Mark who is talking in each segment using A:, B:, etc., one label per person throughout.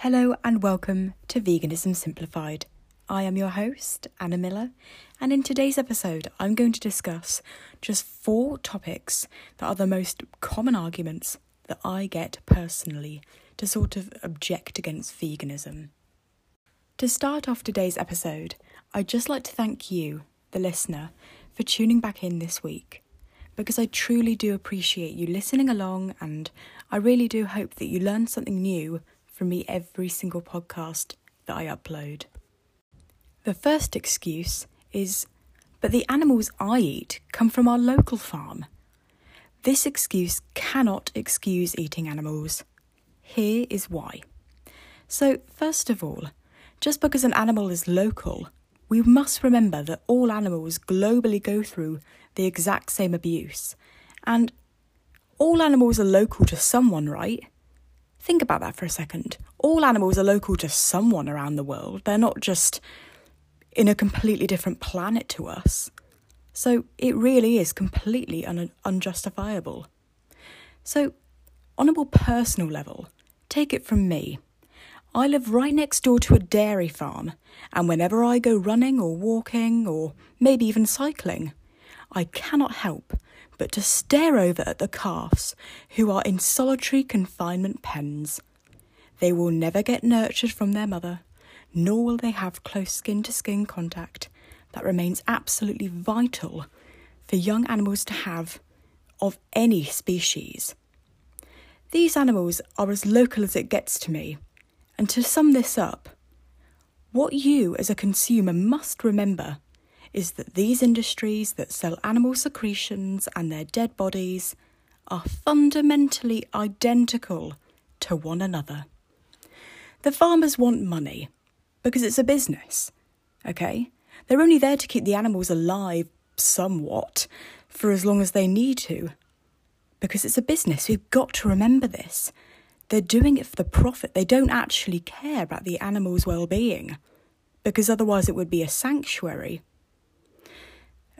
A: Hello and welcome to Veganism Simplified. I am your host, Anna Miller, and in today's episode, I'm going to discuss just four topics that are the most common arguments that I get personally to sort of object against veganism. To start off today's episode, I'd just like to thank you, the listener, for tuning back in this week because I truly do appreciate you listening along and I really do hope that you learn something new from me every single podcast that I upload. The first excuse is, but the animals I eat come from our local farm. This excuse cannot excuse eating animals. Here is why. So, first of all, just because an animal is local, we must remember that all animals globally go through the exact same abuse. And all animals are local to someone, right? Think about that for a second. All animals are local to someone around the world. They're not just in a completely different planet to us. So it really is completely un- unjustifiable. So, on a more personal level, take it from me. I live right next door to a dairy farm, and whenever I go running or walking or maybe even cycling, I cannot help but to stare over at the calves who are in solitary confinement pens. They will never get nurtured from their mother, nor will they have close skin to skin contact that remains absolutely vital for young animals to have of any species. These animals are as local as it gets to me, and to sum this up, what you as a consumer must remember is that these industries that sell animal secretions and their dead bodies are fundamentally identical to one another. The farmers want money because it's a business, okay? They're only there to keep the animals alive somewhat for as long as they need to because it's a business. We've got to remember this. They're doing it for the profit. They don't actually care about the animal's well being because otherwise it would be a sanctuary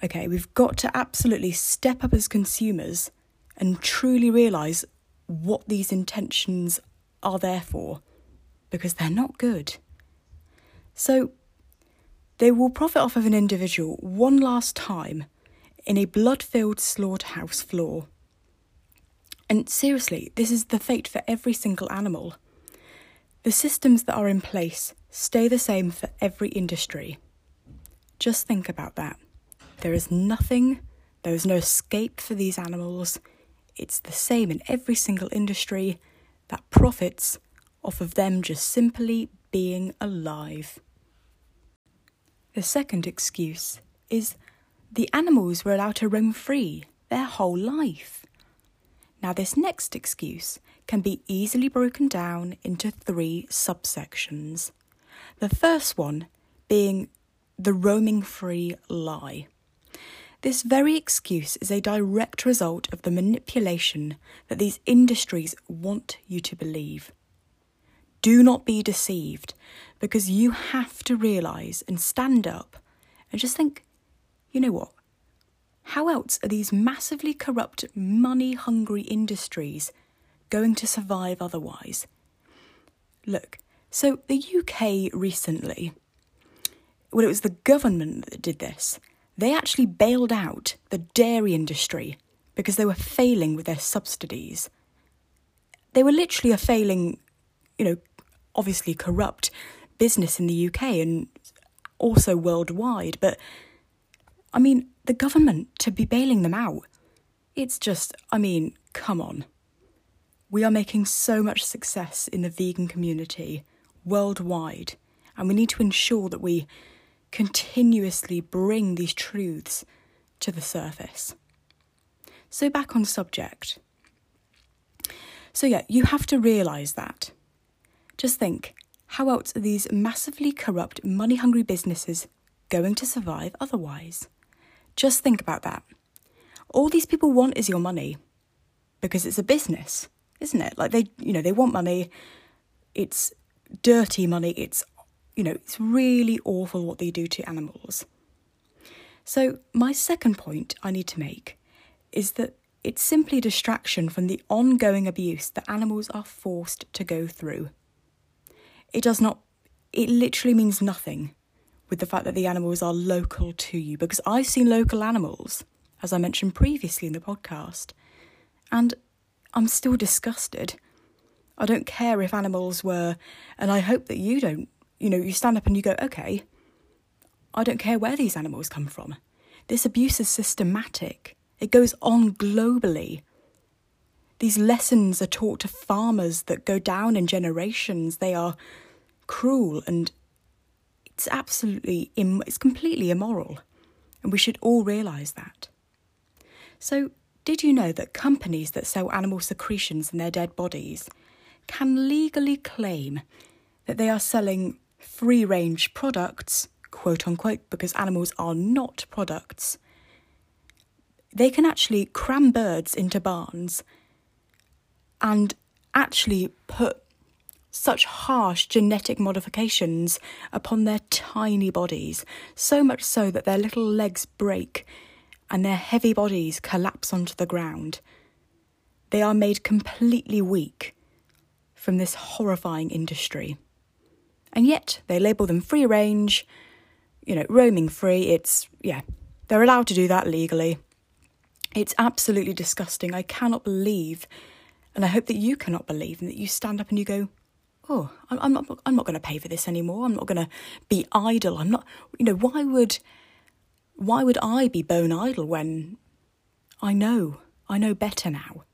A: Okay, we've got to absolutely step up as consumers and truly realise what these intentions are there for because they're not good. So, they will profit off of an individual one last time in a blood filled slaughterhouse floor. And seriously, this is the fate for every single animal. The systems that are in place stay the same for every industry. Just think about that. There is nothing, there is no escape for these animals. It's the same in every single industry that profits off of them just simply being alive. The second excuse is the animals were allowed to roam free their whole life. Now, this next excuse can be easily broken down into three subsections. The first one being the roaming free lie. This very excuse is a direct result of the manipulation that these industries want you to believe. Do not be deceived because you have to realise and stand up and just think, you know what? How else are these massively corrupt, money hungry industries going to survive otherwise? Look, so the UK recently, well, it was the government that did this. They actually bailed out the dairy industry because they were failing with their subsidies. They were literally a failing, you know, obviously corrupt business in the UK and also worldwide. But I mean, the government to be bailing them out, it's just, I mean, come on. We are making so much success in the vegan community worldwide, and we need to ensure that we continuously bring these truths to the surface. So, back on subject. So, yeah, you have to realise that. Just think how else are these massively corrupt, money hungry businesses going to survive otherwise? Just think about that. All these people want is your money because it's a business, isn't it? Like they, you know, they want money. It's dirty money, it's you know, it's really awful what they do to animals. So, my second point I need to make is that it's simply a distraction from the ongoing abuse that animals are forced to go through. it does not, it literally means nothing with the fact that the animals are local to you because I've seen local animals, as I mentioned previously in the podcast, and I'm still disgusted. I don't care if animals were, and I hope that you don't, you know, you stand up and you go, okay, I don't care where these animals come from. This abuse is systematic, it goes on globally. These lessons are taught to farmers that go down in generations. They are cruel and it's absolutely, Im- it's completely immoral. And we should all realise that. So, did you know that companies that sell animal secretions in their dead bodies can legally claim that they are selling free range products, quote unquote, because animals are not products? They can actually cram birds into barns and actually put such harsh genetic modifications upon their tiny bodies, so much so that their little legs break and their heavy bodies collapse onto the ground. They are made completely weak from this horrifying industry. And yet they label them free range, you know, roaming free. It's, yeah, they're allowed to do that legally. It's absolutely disgusting. I cannot believe, and I hope that you cannot believe, and that you stand up and you go, oh, I'm not, I'm not going to pay for this anymore. I'm not going to be idle. I'm not, you know, why would, why would I be bone idle when I know, I know better now.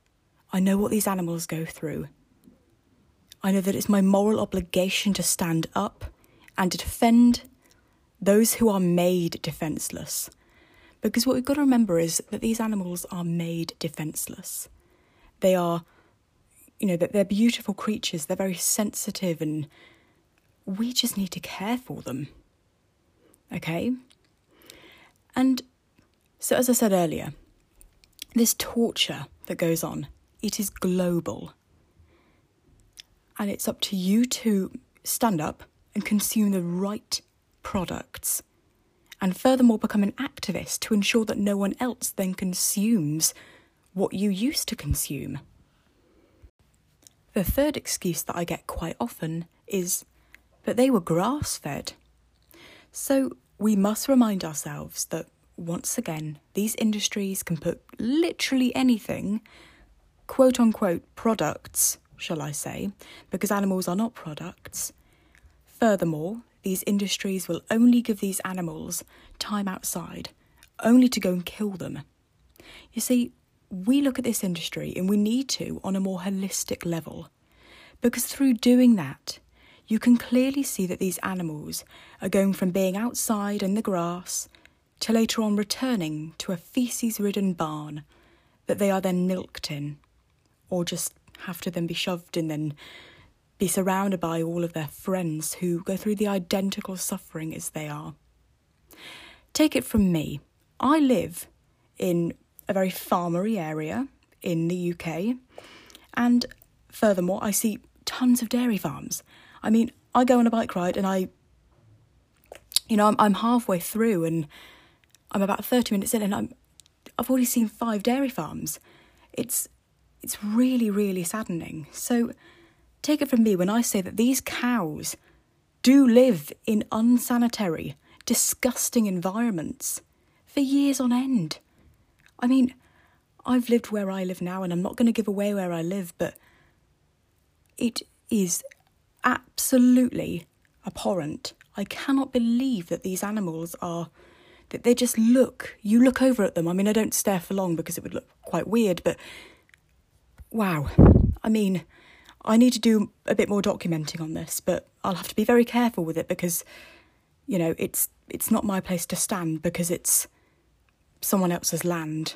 A: I know what these animals go through. I know that it's my moral obligation to stand up and to defend those who are made defenceless. Because what we've got to remember is that these animals are made defenceless. They are you know, that they're beautiful creatures, they're very sensitive, and we just need to care for them. Okay? And so, as I said earlier, this torture that goes on, it is global. And it's up to you to stand up and consume the right products. And furthermore, become an activist to ensure that no one else then consumes what you used to consume. The third excuse that I get quite often is that they were grass fed. So we must remind ourselves that once again, these industries can put literally anything, quote unquote, products, shall I say, because animals are not products. Furthermore, these industries will only give these animals time outside, only to go and kill them. You see, we look at this industry and we need to on a more holistic level. Because through doing that, you can clearly see that these animals are going from being outside in the grass to later on returning to a feces ridden barn that they are then milked in, or just have to then be shoved and then be surrounded by all of their friends who go through the identical suffering as they are. Take it from me, I live in a very farmery area in the UK, and furthermore, I see tons of dairy farms. I mean, I go on a bike ride and I, you know, I'm, I'm halfway through and I'm about 30 minutes in and I'm, I've already seen five dairy farms. It's, it's really, really saddening. So take it from me when I say that these cows do live in unsanitary, disgusting environments for years on end. I mean, I've lived where I live now, and I'm not going to give away where I live, but it is absolutely abhorrent. I cannot believe that these animals are that they just look you look over at them. I mean I don't stare for long because it would look quite weird, but wow. I mean, I need to do a bit more documenting on this, but I'll have to be very careful with it because you know, it's it's not my place to stand because it's someone else's land.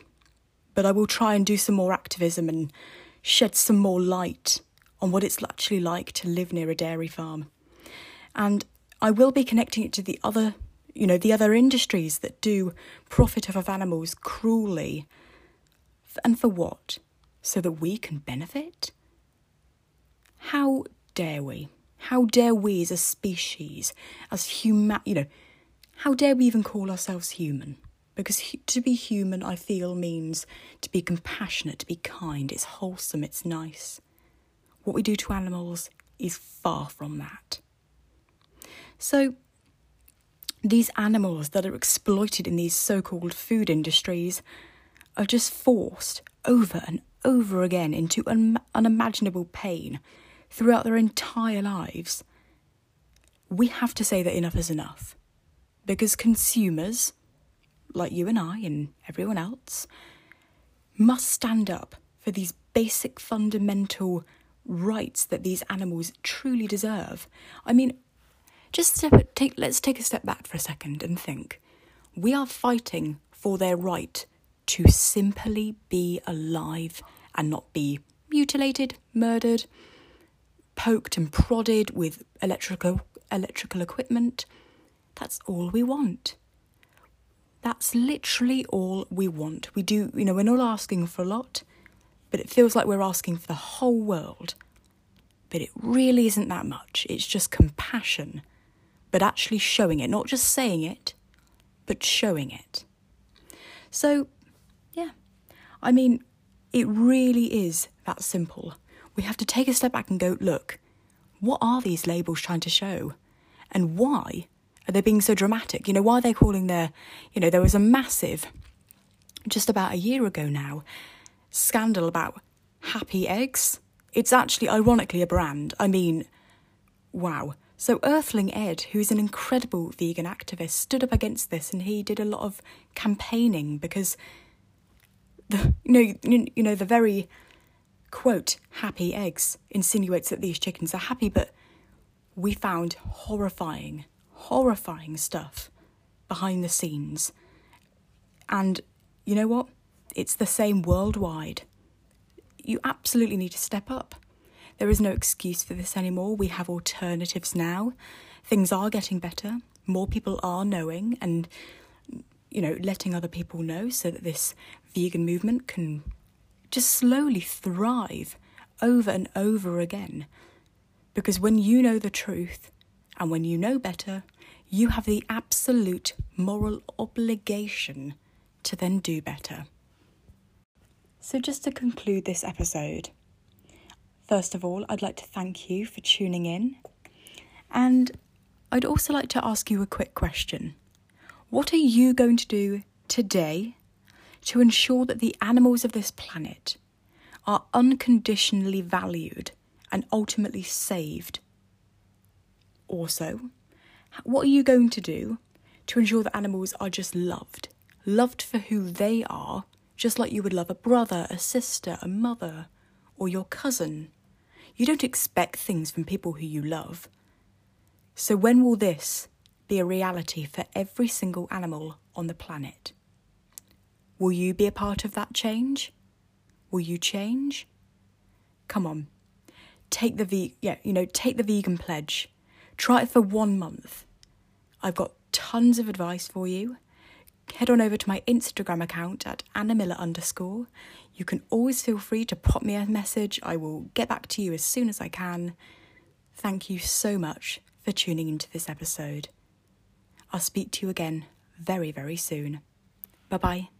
A: But I will try and do some more activism and shed some more light on what it's actually like to live near a dairy farm. And I will be connecting it to the other, you know, the other industries that do profit off of animals cruelly. And for what? So that we can benefit? How dare we? How dare we as a species, as human, you know, how dare we even call ourselves human? Because to be human, I feel, means to be compassionate, to be kind, it's wholesome, it's nice. What we do to animals is far from that. So, these animals that are exploited in these so called food industries are just forced over and over again into un- unimaginable pain throughout their entire lives. We have to say that enough is enough. Because consumers, like you and I and everyone else, must stand up for these basic fundamental rights that these animals truly deserve. I mean, just step, take, let's take a step back for a second and think. We are fighting for their right to simply be alive and not be mutilated, murdered, poked and prodded with electrical electrical equipment. That's all we want. That's literally all we want. We do, you know, we're not asking for a lot, but it feels like we're asking for the whole world. But it really isn't that much. It's just compassion, but actually showing it, not just saying it, but showing it. So I mean, it really is that simple. We have to take a step back and go, look, what are these labels trying to show? And why are they being so dramatic? You know, why are they calling their, you know, there was a massive, just about a year ago now, scandal about happy eggs. It's actually, ironically, a brand. I mean, wow. So, Earthling Ed, who's an incredible vegan activist, stood up against this and he did a lot of campaigning because the you know you know the very quote happy eggs insinuates that these chickens are happy, but we found horrifying, horrifying stuff behind the scenes. And you know what? It's the same worldwide. You absolutely need to step up. There is no excuse for this anymore. We have alternatives now. Things are getting better. More people are knowing and you know, letting other people know so that this vegan movement can just slowly thrive over and over again. Because when you know the truth and when you know better, you have the absolute moral obligation to then do better. So, just to conclude this episode, first of all, I'd like to thank you for tuning in. And I'd also like to ask you a quick question. What are you going to do today to ensure that the animals of this planet are unconditionally valued and ultimately saved? Also, what are you going to do to ensure that animals are just loved? Loved for who they are, just like you would love a brother, a sister, a mother, or your cousin. You don't expect things from people who you love. So, when will this be a reality for every single animal on the planet. Will you be a part of that change? Will you change? Come on. Take the ve- yeah, you know, take the vegan pledge. Try it for 1 month. I've got tons of advice for you. Head on over to my Instagram account at annamiller underscore. You can always feel free to pop me a message. I will get back to you as soon as I can. Thank you so much for tuning into this episode. I'll speak to you again very, very soon. Bye bye.